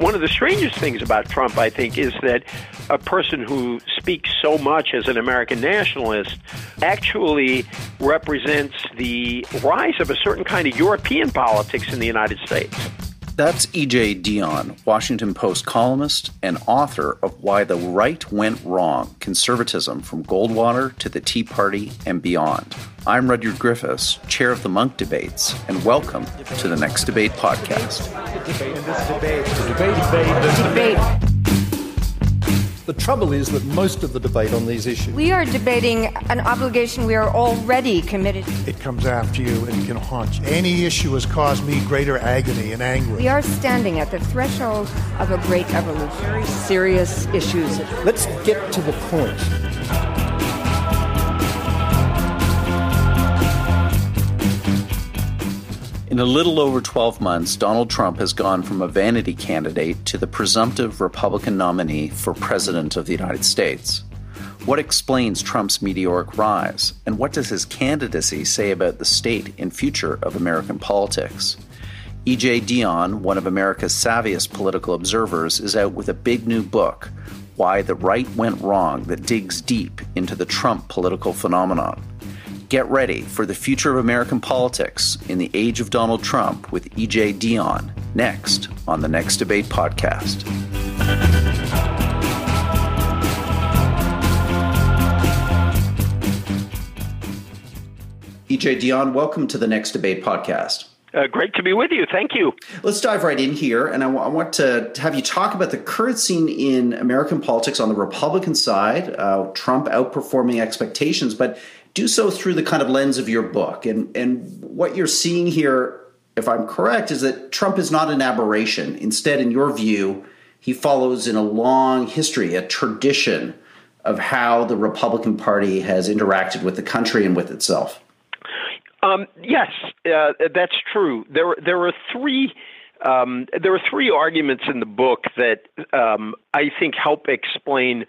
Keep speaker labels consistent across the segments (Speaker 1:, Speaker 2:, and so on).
Speaker 1: One of the strangest things about Trump, I think, is that a person who speaks so much as an American nationalist actually represents the rise of a certain kind of European politics in the United States.
Speaker 2: That's E.J. Dionne, Washington Post columnist and author of Why the Right Went Wrong Conservatism from Goldwater to the Tea Party and Beyond. I'm Rudyard Griffiths, chair of the Munk Debates, and welcome to the Next Debate podcast. Debate, the
Speaker 3: trouble is that most of the debate on these issues.
Speaker 4: We are debating an obligation we are already committed to.
Speaker 5: It comes after you and can haunt you. Any issue has caused me greater agony and anguish.
Speaker 4: We are standing at the threshold of a great evolution.
Speaker 6: Very serious issues.
Speaker 3: Let's get to the point.
Speaker 2: In a little over 12 months, Donald Trump has gone from a vanity candidate to the presumptive Republican nominee for President of the United States. What explains Trump's meteoric rise, and what does his candidacy say about the state and future of American politics? E.J. Dionne, one of America's savviest political observers, is out with a big new book, Why the Right Went Wrong, that digs deep into the Trump political phenomenon. Get ready for the future of American politics in the age of Donald Trump with EJ Dionne next on the Next Debate podcast. EJ Dionne, welcome to the Next Debate podcast.
Speaker 1: Uh, great to be with you. Thank you.
Speaker 2: Let's dive right in here. And I, w- I want to have you talk about the current scene in American politics on the Republican side, uh, Trump outperforming expectations. But do so through the kind of lens of your book. And, and what you're seeing here, if I'm correct, is that Trump is not an aberration. Instead, in your view, he follows in a long history, a tradition of how the Republican Party has interacted with the country and with itself.
Speaker 1: Um, yes, uh, that's true. There, there are three. Um, there are three arguments in the book that um, I think help explain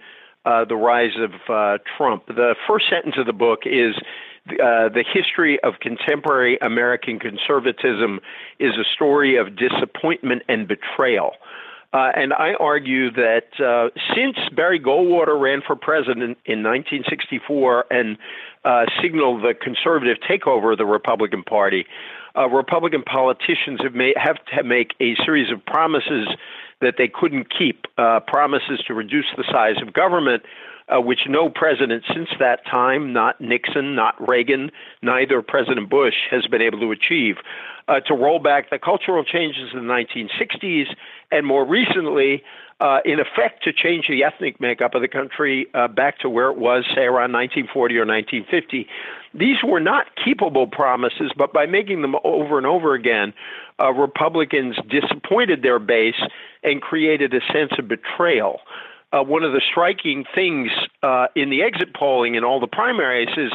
Speaker 1: uh, the rise of uh, Trump. The first sentence of the book is uh, the history of contemporary American conservatism is a story of disappointment and betrayal. Uh, and I argue that uh, since Barry Goldwater ran for president in 1964 and uh, signaled the conservative takeover of the Republican Party, Republican politicians have, made, have to make a series of promises that they couldn't keep, uh, promises to reduce the size of government, uh, which no president since that time, not Nixon, not Reagan, neither President Bush, has been able to achieve. Uh, to roll back the cultural changes in the 1960s, and more recently, uh, in effect, to change the ethnic makeup of the country uh, back to where it was, say, around 1940 or 1950. These were not keepable promises, but by making them over and over again, uh, Republicans disappointed their base and created a sense of betrayal. Uh, one of the striking things uh, in the exit polling in all the primaries is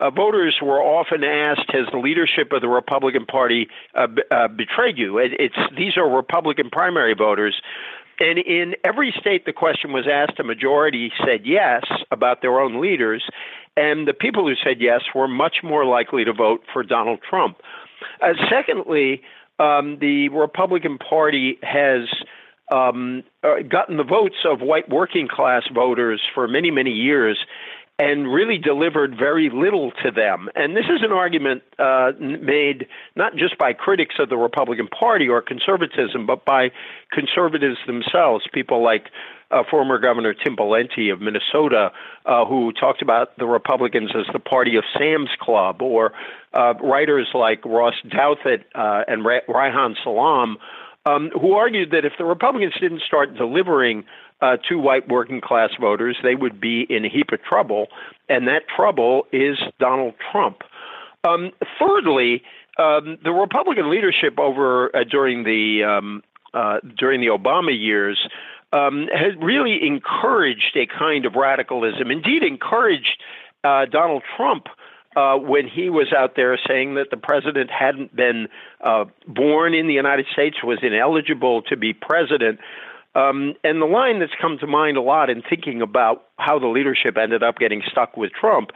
Speaker 1: uh, voters were often asked, "Has the leadership of the Republican Party uh, b- uh, betrayed you?" It, it's these are Republican primary voters, and in every state the question was asked, a majority said yes about their own leaders, and the people who said yes were much more likely to vote for Donald Trump. Uh, secondly, um, the Republican Party has um, uh, gotten the votes of white working class voters for many, many years and really delivered very little to them. And this is an argument uh, made not just by critics of the Republican Party or conservatism, but by conservatives themselves, people like uh, former Governor Tim Pawlenty of Minnesota, uh, who talked about the Republicans as the party of Sam's Club, or uh, writers like Ross Douthat uh, and Reihan Salam, um, who argued that if the Republicans didn't start delivering uh, to white working class voters, they would be in a heap of trouble, and that trouble is Donald Trump. Um, thirdly, um, the Republican leadership over uh, during the um, uh, during the Obama years um, has really encouraged a kind of radicalism. Indeed, encouraged uh, Donald Trump. Uh, when he was out there saying that the president hadn't been uh, born in the United States, was ineligible to be president, um, and the line that's come to mind a lot in thinking about how the leadership ended up getting stuck with Trump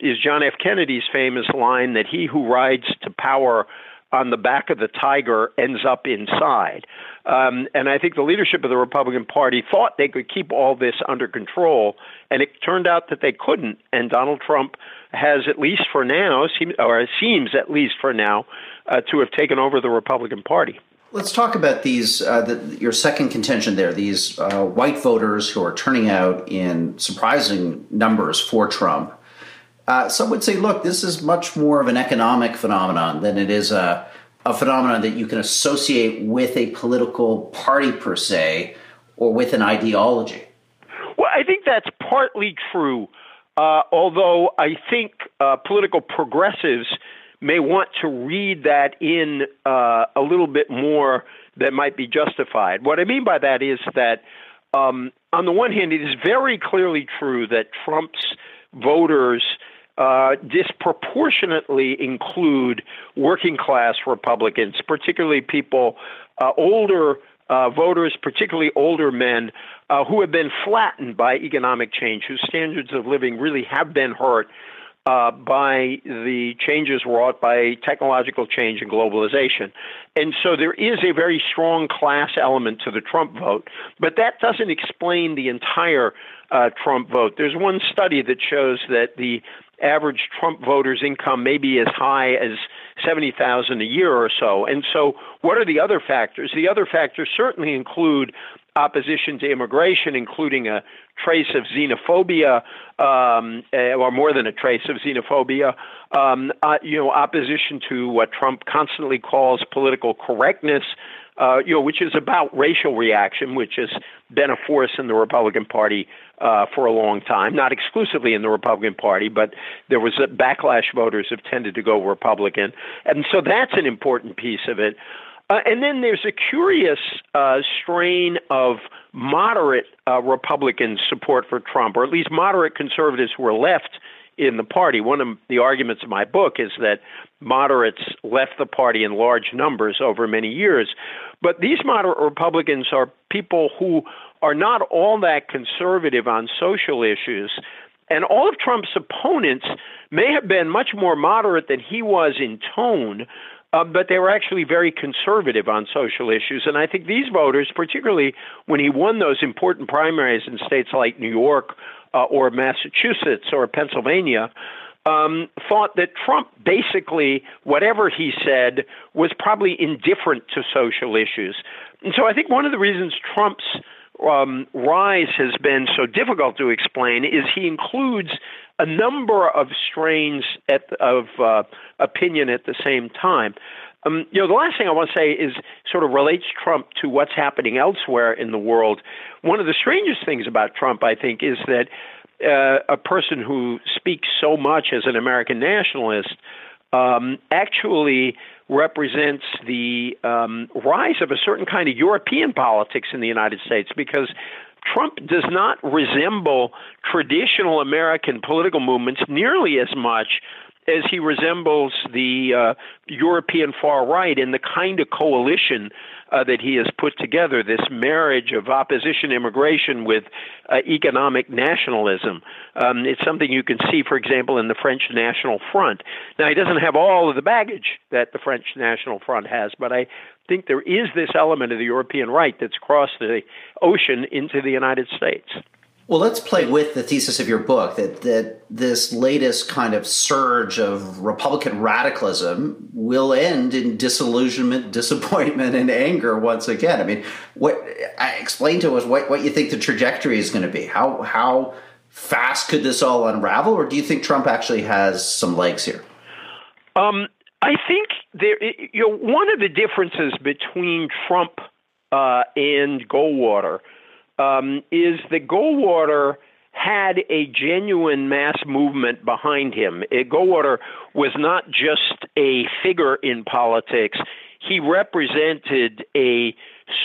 Speaker 1: is John F. Kennedy's famous line that he who rides to power on the back of the tiger ends up inside. Um, and I think the leadership of the Republican Party thought they could keep all this under control, and it turned out that they couldn't. And Donald Trump has, at least for now, seem, or seems at least for now, uh, to have taken over the Republican Party.
Speaker 2: Let's talk about these. Uh, the, your second contention there: these uh, white voters who are turning out in surprising numbers for Trump. Uh, some would say, look, this is much more of an economic phenomenon than it is a, a phenomenon that you can associate with a political party per se or with an ideology.
Speaker 1: Well, I think that's partly true, uh, although I think uh, political progressives may want to read that in uh, a little bit more that might be justified. What I mean by that is that, um, on the one hand, it is very clearly true that Trump's voters uh, disproportionately include working class Republicans, particularly people, uh, older uh, voters, particularly older men, uh, who have been flattened by economic change, whose standards of living really have been hurt uh, by the changes wrought by technological change and globalization. And so there is a very strong class element to the Trump vote, but that doesn't explain the entire uh, Trump vote. There's one study that shows that the average Trump voter's income may be as high as 70,000 a year or so. And so what are the other factors? The other factors certainly include opposition to immigration, including a trace of xenophobia, um, eh, or more than a trace of xenophobia. Um, uh, you know, opposition to what Trump constantly calls political correctness. Uh, you know, which is about racial reaction, which has been a force in the Republican Party uh, for a long time. Not exclusively in the Republican Party, but there was a backlash. Voters have tended to go Republican, and so that's an important piece of it. Uh, and then there's a curious uh, strain of moderate uh, Republican support for Trump, or at least moderate conservatives who are left in the party. One of the arguments of my book is that moderates left the party in large numbers over many years. But these moderate Republicans are people who are not all that conservative on social issues. And all of Trump's opponents may have been much more moderate than he was in tone, uh, but they were actually very conservative on social issues. And I think these voters, particularly when he won those important primaries in states like New York uh, or Massachusetts or Pennsylvania, um, thought that Trump basically, whatever he said, was probably indifferent to social issues. And so I think one of the reasons Trump's um, rise has been so difficult to explain is he includes a number of strains at, of uh, opinion at the same time. Um, you know, the last thing I want to say is sort of relates Trump to what's happening elsewhere in the world. One of the strangest things about Trump, I think, is that uh, a person who speaks so much as an American nationalist um, actually represents the um, rise of a certain kind of European politics in the United States because Trump does not resemble traditional American political movements nearly as much as he resembles the uh, European far right in the kind of coalition uh, that he has put together, this marriage of opposition immigration with uh, economic nationalism. Um, it's something you can see, for example, in the French National Front. Now, he doesn't have all of the baggage that the French National Front has, but I think there is this element of the European right that's crossed the ocean into the United States.
Speaker 2: Well, let's play with the thesis of your book that that this latest kind of surge of Republican radicalism will end in disillusionment, disappointment, and anger once again. I mean, what explain to us what, what you think the trajectory is going to be? How how fast could this all unravel, or do you think Trump actually has some legs here?
Speaker 1: Um, I think there. You know, one of the differences between Trump uh, and Goldwater um, is that Goldwater had a genuine mass movement behind him. Goldwater was not just a figure in politics, he represented a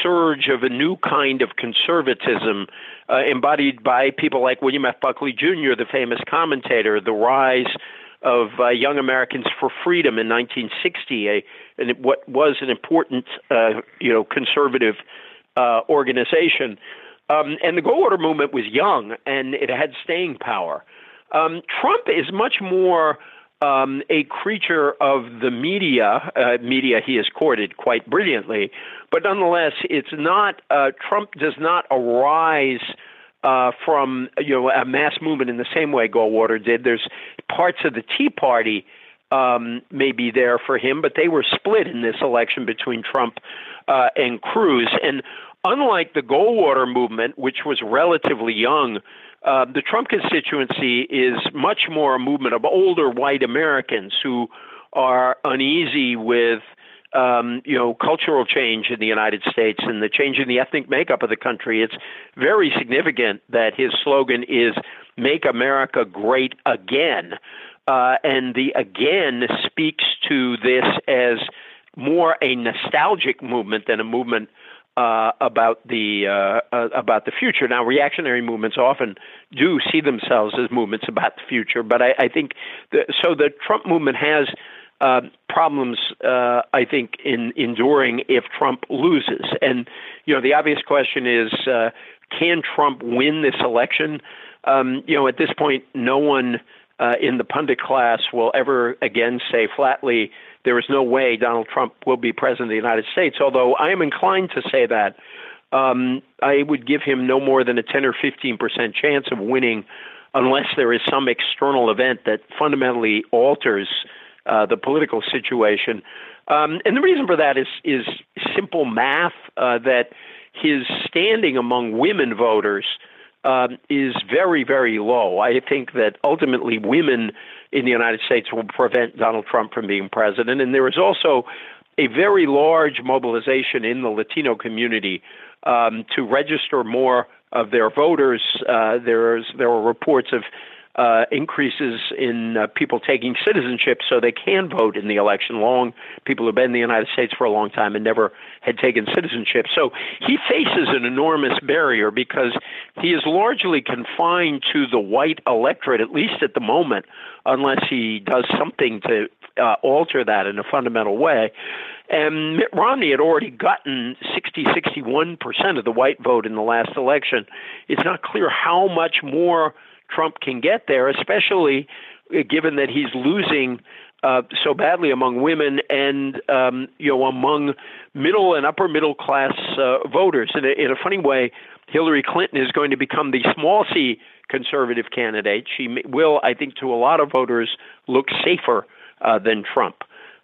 Speaker 1: surge of a new kind of conservatism uh, embodied by people like William F. Buckley Jr., the famous commentator, the rise of uh, Young Americans for Freedom in 1960, a, and what was an important, uh, you know, conservative uh, organization. Um, and the Goldwater movement was young and it had staying power. Um, Trump is much more um, a creature of the media, uh, media he has courted quite brilliantly, but nonetheless, it's not. Uh, Trump does not arise uh, from you know a mass movement in the same way Goldwater did. There's parts of the Tea Party um, may be there for him, but they were split in this election between Trump uh, and Cruz. And unlike the Goldwater movement, which was relatively young, uh, the Trump constituency is much more a movement of older white Americans who are uneasy with um, you know, cultural change in the United States and the change in the ethnic makeup of the country. It's very significant that his slogan is "Make America Great Again," uh, and the "again" speaks to this as more a nostalgic movement than a movement uh, about the uh, uh, about the future. Now, reactionary movements often do see themselves as movements about the future, but I, I think the, so. The Trump movement has uh, problems, uh, I think, in enduring if Trump loses. And you know, the obvious question is, uh, can Trump win this election? Um, you know, at this point, no one uh, in the pundit class will ever again say flatly there is no way Donald Trump will be president of the United States. Although I am inclined to say that. Um, I would give him no more than a 10 or 15 percent chance of winning unless there is some external event that fundamentally alters uh, the political situation. Um, and the reason for that is is simple math uh, that his standing among women voters um, is very very low. I think that ultimately women in the United States will prevent Donald Trump from being president, and there is also a very large mobilization in the Latino community um, to register more of their voters. Uh, there's there are reports of uh, increases in uh, people taking citizenship so they can vote in the election. Long people who've been in the United States for a long time and never had taken citizenship. So he faces an enormous barrier because he is largely confined to the white electorate, at least at the moment, unless he does something to uh, alter that in a fundamental way. And Mitt Romney had already gotten 60, 61% of the white vote in the last election. It's not clear how much more Trump can get there, especially given that he's losing uh, so badly among women and um, you know among middle and upper middle class uh, voters. In a, in a funny way, Hillary Clinton is going to become the small c conservative candidate. She will, I think, to a lot of voters, look safer uh, than Trump.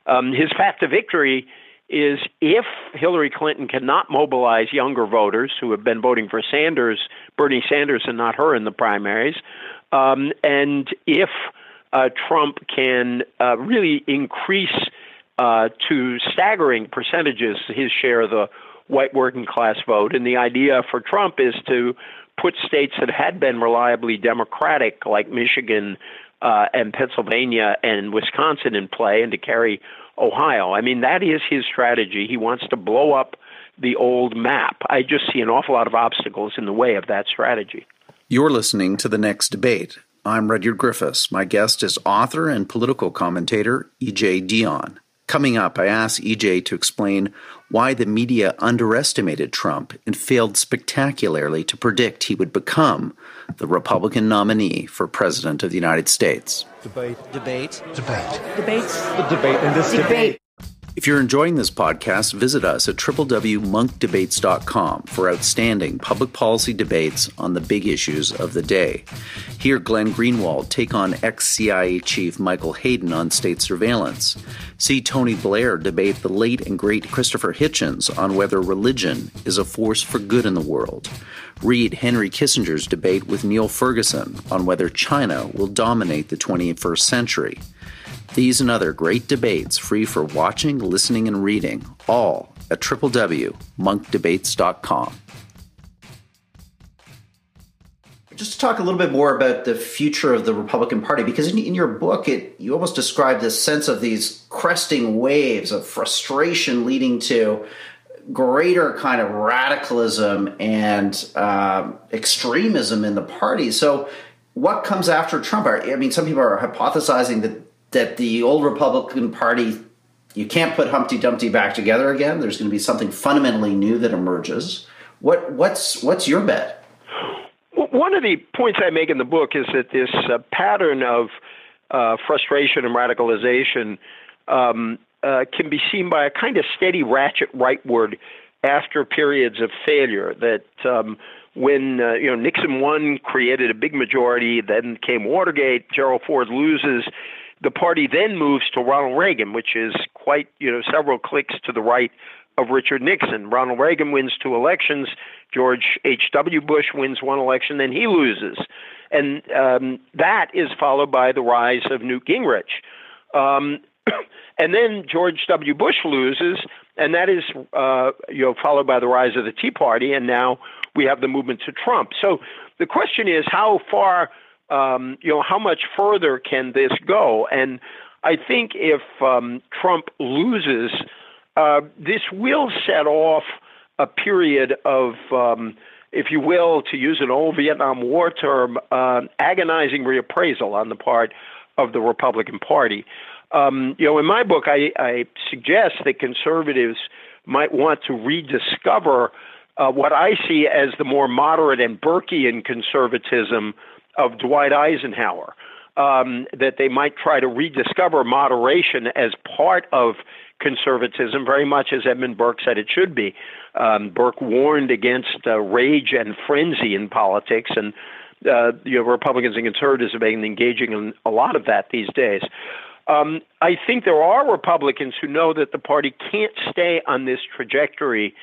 Speaker 1: Um, his path to victory is if Hillary Clinton cannot mobilize younger voters who have been voting for Sanders, Bernie Sanders, and not her in the primaries, um, and if uh, Trump can uh, really increase uh, to staggering percentages his share of the white working class vote, and the idea for Trump is to put states that had been reliably Democratic, like Michigan uh, and Pennsylvania and Wisconsin, in play, and to carry Ohio. I mean, that is his strategy. He wants to blow up the old map. I just see an awful lot of obstacles in the way of that strategy.
Speaker 2: You're listening to The Next Debate. I'm Rudyard Griffiths. My guest is author and political commentator E.J. Dionne. Coming up, I ask EJ to explain why the media underestimated Trump and failed spectacularly to predict he would become the Republican nominee for President of the United States.
Speaker 3: Debate.
Speaker 6: Debate.
Speaker 3: Debate.
Speaker 6: Debates.
Speaker 3: The debate in this debate.
Speaker 6: Debate.
Speaker 2: If you're enjoying this podcast, visit us at www.munkdebates.com for outstanding public policy debates on the big issues of the day. Hear Glenn Greenwald take on ex CIA Chief Michael Hayden on state surveillance. See Tony Blair debate the late and great Christopher Hitchens on whether religion is a force for good in the world. Read Henry Kissinger's debate with Niall Ferguson on whether China will dominate the 21st century. These and other great debates free for watching, listening, and reading, all at www.munkdebates.com. Just to talk a little bit more about the future of the Republican Party, because in, in your book, it you almost describe this sense of these cresting waves of frustration leading to greater kind of radicalism and um, extremism in the party. So, what comes after Trump? I mean, some people are hypothesizing that that the old Republican Party, you can't put Humpty Dumpty back together again. There's going to be something fundamentally new that emerges. What what's what's your bet?
Speaker 1: One of the points I make in the book is that this uh, pattern of uh, frustration and radicalization um, uh, can be seen by a kind of steady ratchet rightward after periods of failure. That um, when uh, you know Nixon won, created a big majority, then came Watergate, Gerald Ford loses. The party then moves to Ronald Reagan, which is quite you know several clicks to the right of Richard Nixon. Ronald Reagan wins two elections. George H.W. Bush wins one election, then he loses. And um, that is followed by the rise of Newt Gingrich. Um, and then George W. Bush loses, and that is uh, you know followed by the rise of the Tea Party, and now we have the movement to Trump. So the question is, how far, um, you know, how much further can this go? And I think if um, Trump loses, uh, this will set off a period of um, if you will, to use an old Vietnam War term, uh, agonizing reappraisal on the part of the Republican Party. Um, you know, in my book, I, I, suggest that conservatives might want to rediscover uh, what I see as the more moderate and Burkean conservatism of Dwight Eisenhower. Um, that they might try to rediscover moderation as part of conservatism, very much as Edmund Burke said it should be. Um, Burke warned against uh, rage and frenzy in politics, and uh, you know, Republicans and conservatives have been engaging in a lot of that these days. Um, I think there are Republicans who know that the party can't stay on this trajectory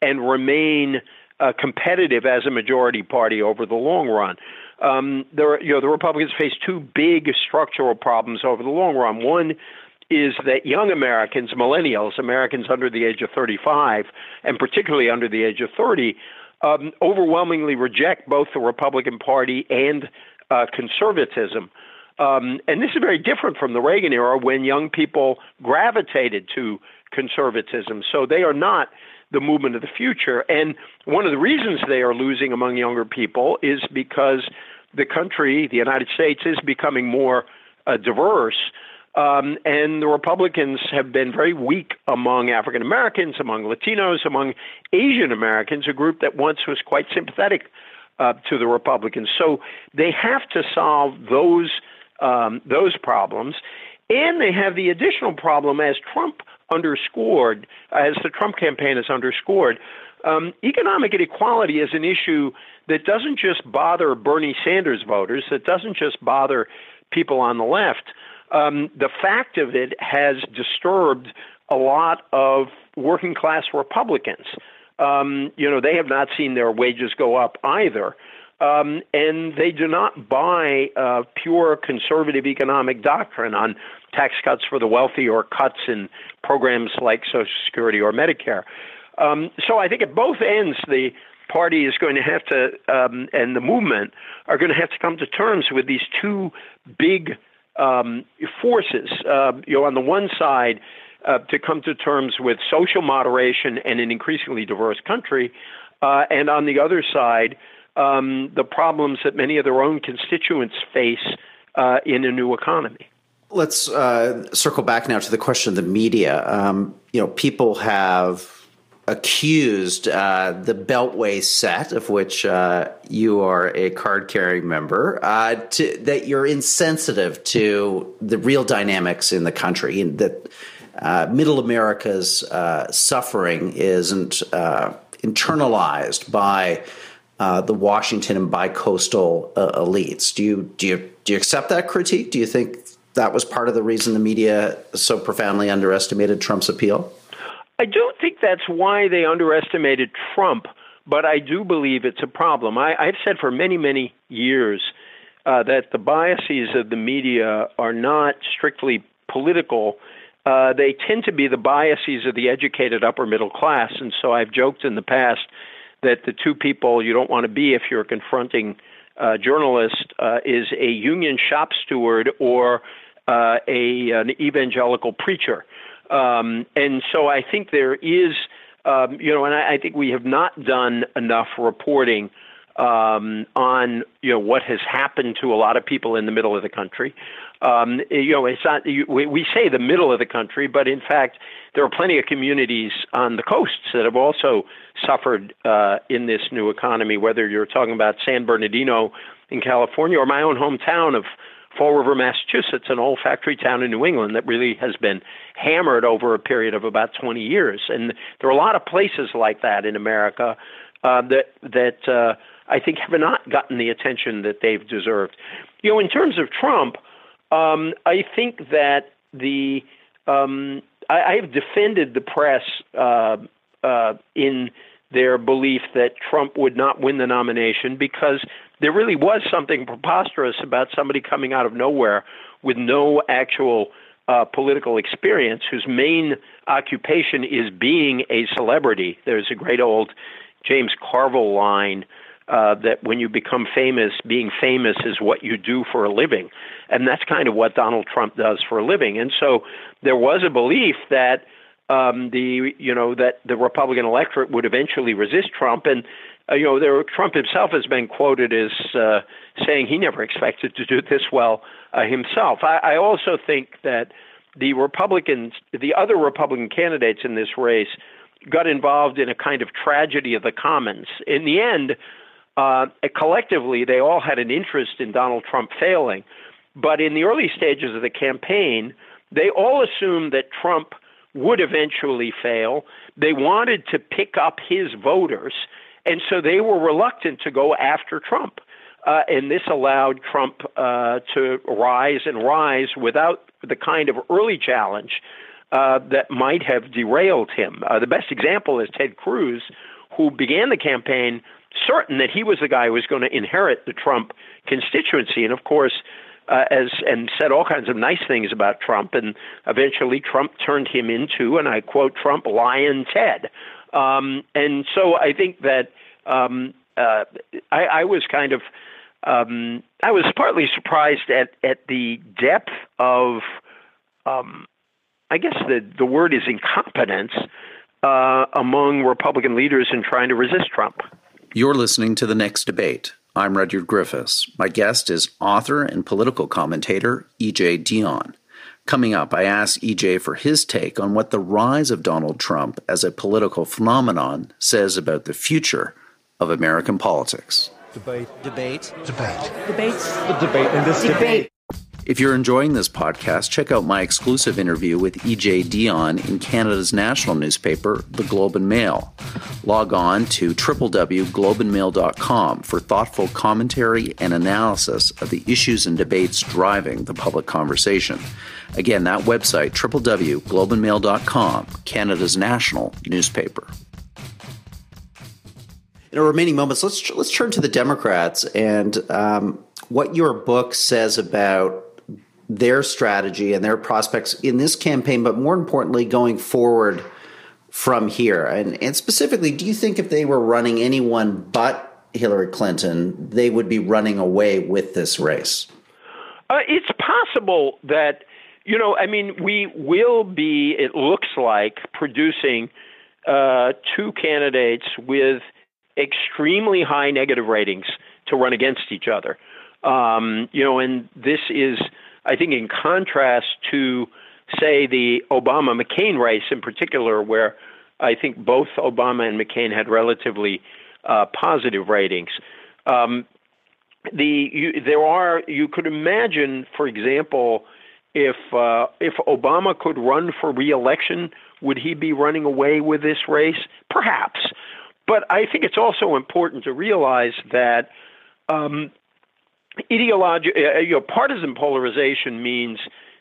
Speaker 1: and remain uh, competitive as a majority party over the long run. Um, you know, the Republicans face two big structural problems over the long run. One is that young Americans, millennials, Americans under the age of 35, and particularly under the age of 30, um, overwhelmingly reject both the Republican Party and uh, conservatism. Um, and this is very different from the Reagan era when young people gravitated to conservatism. So they are not the movement of the future. And one of the reasons they are losing among younger people is because the country, the United States, is becoming more uh, diverse. Um, and the Republicans have been very weak among African Americans, among Latinos, among Asian Americans, a group that once was quite sympathetic uh, to the Republicans. So they have to solve those um, those problems, and they have the additional problem, as Trump underscored, as the Trump campaign has underscored. Um, economic inequality is an issue that doesn't just bother Bernie Sanders voters, that doesn't just bother people on the left um, the fact of it has disturbed a lot of working class Republicans. Um, you know, they have not seen their wages go up either. Um, and they do not buy uh, pure conservative economic doctrine on tax cuts for the wealthy or cuts in programs like Social Security or Medicare. Um, so I think at both ends, the party is going to have to, um, and the movement are going to have to come to terms with these two big um, forces. Uh, you know, on the one side, uh, to come to terms with social moderation and an increasingly diverse country, uh, and on the other side, um, the problems that many of their own constituents face uh, in a new economy.
Speaker 2: Let's uh, circle back now to the question of the media. Um, you know, people have accused uh, the Beltway set, of which uh, you are a card carrying member, uh, to, that you're insensitive to the real dynamics in the country, and that uh, Middle America's suffering isn't internalized by. The Washington and bi-coastal elites. Do you do you do you accept that critique? Do you think that was part of the reason the media so profoundly underestimated Trump's appeal?
Speaker 1: I don't think that's why they underestimated Trump, but I do believe it's a problem. I, I've said for many, many years uh, that the biases of the media are not strictly political. Uh, they tend to be the biases of the educated upper middle class. And so I've joked in the past that the two people you don't want to be if you're confronting a journalist uh, is a union shop steward or uh, a an evangelical preacher. Um, and so I think there is, um, you know, and I, I, think we have not done enough reporting um, on, you know, what has happened to a lot of people in the middle of the country. Um, you know, it's not, we, we say the middle of the country, but in fact, there are plenty of communities on the coasts that have also suffered uh, in this new economy, whether you're talking about San Bernardino in California or my own hometown of Fall River, Massachusetts, an old factory town in New England that really has been hammered over a period of about 20 years. And there are a lot of places like that in America uh, that that uh, I think have not gotten the attention that they've deserved. You know, in terms of Trump, um, I think that the um, I, have defended the press uh, uh, in their belief that Trump would not win the nomination because there really was something preposterous about somebody coming out of nowhere with no actual uh, political experience, whose main occupation is being a celebrity. There's a great old James Carville line uh, that when you become famous, being famous is what you do for a living. And that's kind of what Donald Trump does for a living. And so there was a belief that um, the you know that the Republican electorate would eventually resist Trump, and uh, you know there, Trump himself has been quoted as uh, saying he never expected to do this well uh, himself. I, I also think that the Republicans, the other Republican candidates in this race, got involved in a kind of tragedy of the commons. In the end, uh, collectively, they all had an interest in Donald Trump failing. But in the early stages of the campaign, they all assumed that Trump would eventually fail. They wanted to pick up his voters, and so they were reluctant to go after Trump. Uh, and this allowed Trump uh, to rise and rise without the kind of early challenge uh, that might have derailed him. Uh, the best example is Ted Cruz, who began the campaign certain that he was the guy who was going to inherit the Trump constituency. And of course, uh, as and said all kinds of nice things about Trump, and eventually Trump turned him into, and I quote Trump, "Lyin' Ted." Um, and so I think that um, uh, I, I was kind of um, I was partly surprised at at the depth of um, I guess the the word is incompetence uh, among Republican leaders in trying to resist Trump.
Speaker 2: You're listening to the next debate. I'm Rudyard Griffiths. My guest is author and political commentator E.J. Dionne. Coming up, I ask EJ for his take on what the rise of Donald Trump as a political phenomenon says about the future of American politics.
Speaker 3: Debate.
Speaker 6: Debate.
Speaker 3: Debate.
Speaker 6: Debates.
Speaker 3: The debate in this debate. debate.
Speaker 2: If you're enjoying this podcast, check out my exclusive interview with EJ Dionne in Canada's national newspaper, The Globe and Mail. Log on to www.globeandmail.com for thoughtful commentary and analysis of the issues and debates driving the public conversation. Again, that website, www.globeandmail.com, Canada's national newspaper. In our remaining moments, let's let's turn to the Democrats and um, what your book says about their strategy and their prospects in this campaign, but more importantly, going forward from here? And, and specifically, do you think if they were running anyone but Hillary Clinton, they would be running away with this race?
Speaker 1: Uh, it's possible that, you know, I mean, we will be, it looks like, producing uh, two candidates with extremely high negative ratings to run against each other. Um, you know, and this is I think, in contrast to, say, the Obama McCain race in particular, where I think both Obama and McCain had relatively uh, positive ratings. Um, the you, there are you could imagine, for example, if uh, if Obama could run for reelection, would he be running away with this race? Perhaps, but I think it's also important to realize that um, ideological, uh, you know, partisan polarization means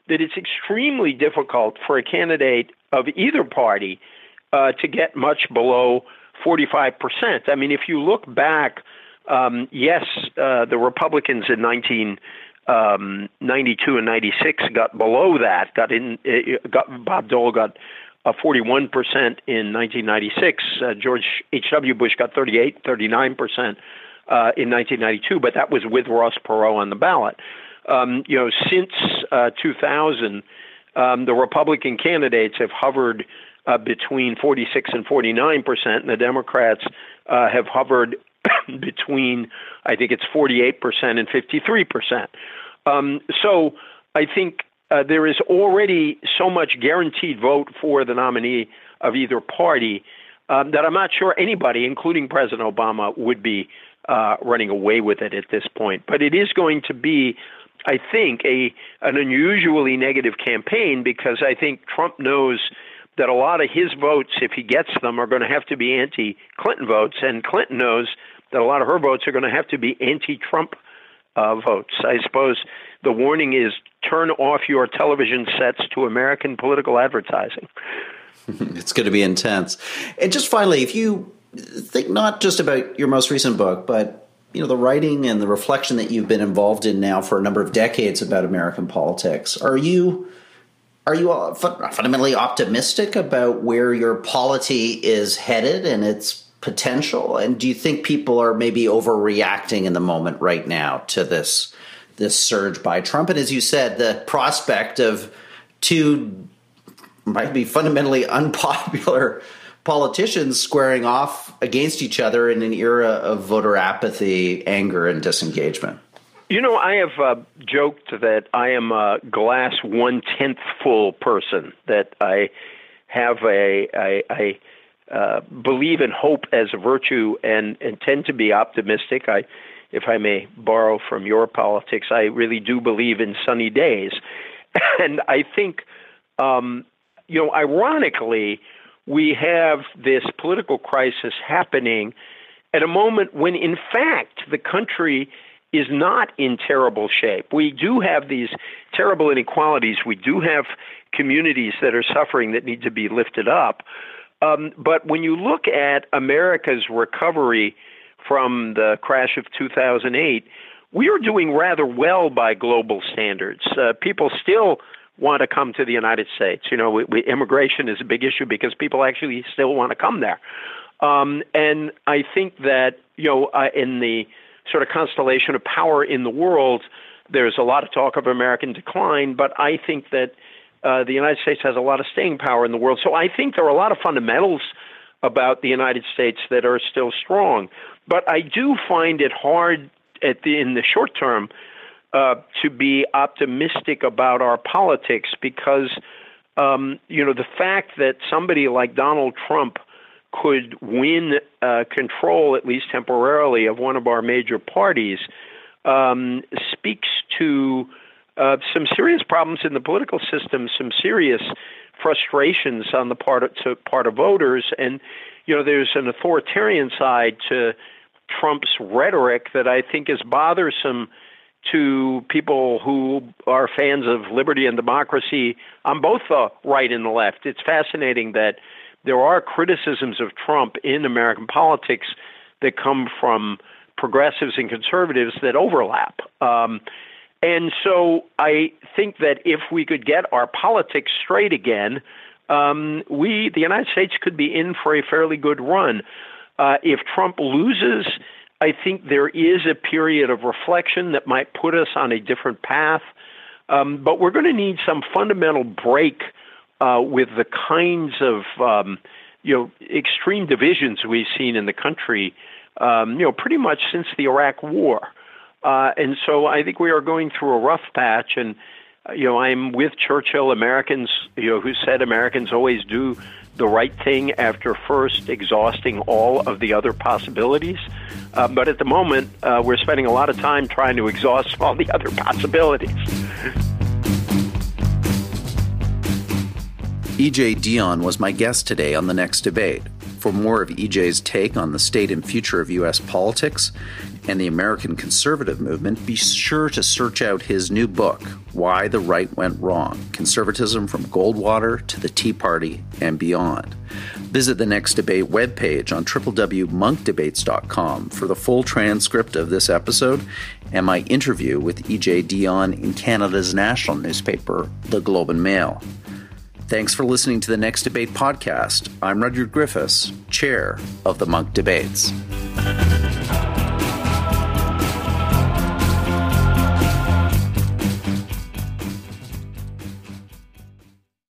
Speaker 1: that it's extremely difficult for a candidate of either party uh, to get much below 45%. I mean, if you look back, um, yes, uh, the Republicans in 1992 um, and 96 got below that, got in, uh, got, Bob Dole got uh, 41% in 1996. Uh, George H.W. Bush got 38, 39% uh, in 1992, but that was with Ross Perot on the ballot. Um, you know, since uh, 2000, um, the Republican candidates have hovered uh, between 46 and 49 percent, and the Democrats uh, have hovered between, I think it's 48 percent and 53 percent. Um, so I think uh, there is already so much guaranteed vote for the nominee of either party um, that I'm not sure anybody, including President Obama, would be uh, running away with it at this point. But it is going to be I think, a an unusually negative campaign because I think Trump knows that a lot of his votes, if he gets them, are going to have to be anti-Clinton votes, and Clinton knows that a lot of her votes are going to have to be anti-Trump uh, votes. I suppose the warning is turn off your television sets to American political advertising.
Speaker 2: it's going to be intense. And just finally, if you think not just about your most recent book, but you know the writing and the reflection that you've been involved in now for a number of decades about American politics, are you are you fundamentally optimistic about where your polity is headed and its potential? And do you think people are maybe overreacting in the moment right now to this this surge by Trump? And as you said, the prospect of two might be fundamentally unpopular politicians squaring off against each other in an era of voter apathy, anger, and disengagement.
Speaker 1: You know, I have uh, joked that I am a glass one tenth full person. That I have a, I, I uh, believe in hope as a virtue and, and tend to be optimistic. I, if I may borrow from your politics, I really do believe in sunny days, and I think, um, you know, ironically, we have this political crisis happening at a moment when, in fact, the country is not in terrible shape. We do have these terrible inequalities. We do have communities that are suffering that need to be lifted up. Um, but when you look at America's recovery from the crash of 2008, we are doing rather well by global standards. Uh, people still want to come to the United States. You know, we, we, immigration is a big issue because people actually still want to come there. Um, and I think that, you know, uh, in the sort of constellation of power in the world, there's a lot of talk of American decline, but I think that uh, the United States has a lot of staying power in the world. So I think there are a lot of fundamentals about the United States that are still strong. But I do find it hard at the, in the short term uh, to be optimistic about our politics because, um, you know, the fact that somebody like Donald Trump – could win uh, control, at least temporarily, of one of our major parties um, speaks to uh, some serious problems in the political system, some serious frustrations on the part of, to part of voters, and you know there's an authoritarian side to Trump's rhetoric that I think is bothersome to people who are fans of liberty and democracy on both the right and the left. It's fascinating that there are criticisms of Trump in American politics that come from progressives and conservatives that overlap. Um, and so I think that if we could get our politics straight again, um, we, the United States, could be in for a fairly good run. Uh, if Trump loses, I think there is a period of reflection that might put us on a different path. Um, but we're going to need some fundamental break uh, with the kinds of um, you know extreme divisions we've seen in the country, um, you know, pretty much since the Iraq War. Uh, and so I think we are going through a rough patch. And uh, you know, I'm with Churchill. Americans, you know, who said Americans always do the right thing after first exhausting all of the other possibilities. Uh, but at the moment, uh, we're spending a lot of time trying to exhaust all the other possibilities.
Speaker 2: EJ Dionne was my guest today on the next debate. For more of EJ's take on the state and future of U.S. politics and the American conservative movement, be sure to search out his new book, Why the Right Went Wrong Conservatism from Goldwater to the Tea Party and Beyond. Visit the Next Debate webpage on www.munkdebates.com for the full transcript of this episode and my interview with EJ Dionne in Canada's national newspaper, The Globe and Mail. Thanks for listening to the Next Debate podcast. I'm Rudyard Griffiths, chair of the Munk Debates.